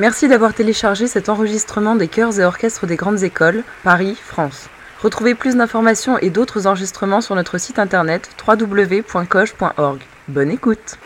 Merci d'avoir téléchargé cet enregistrement des chœurs et orchestres des grandes écoles, Paris, France. Retrouvez plus d'informations et d'autres enregistrements sur notre site internet www.coche.org. Bonne écoute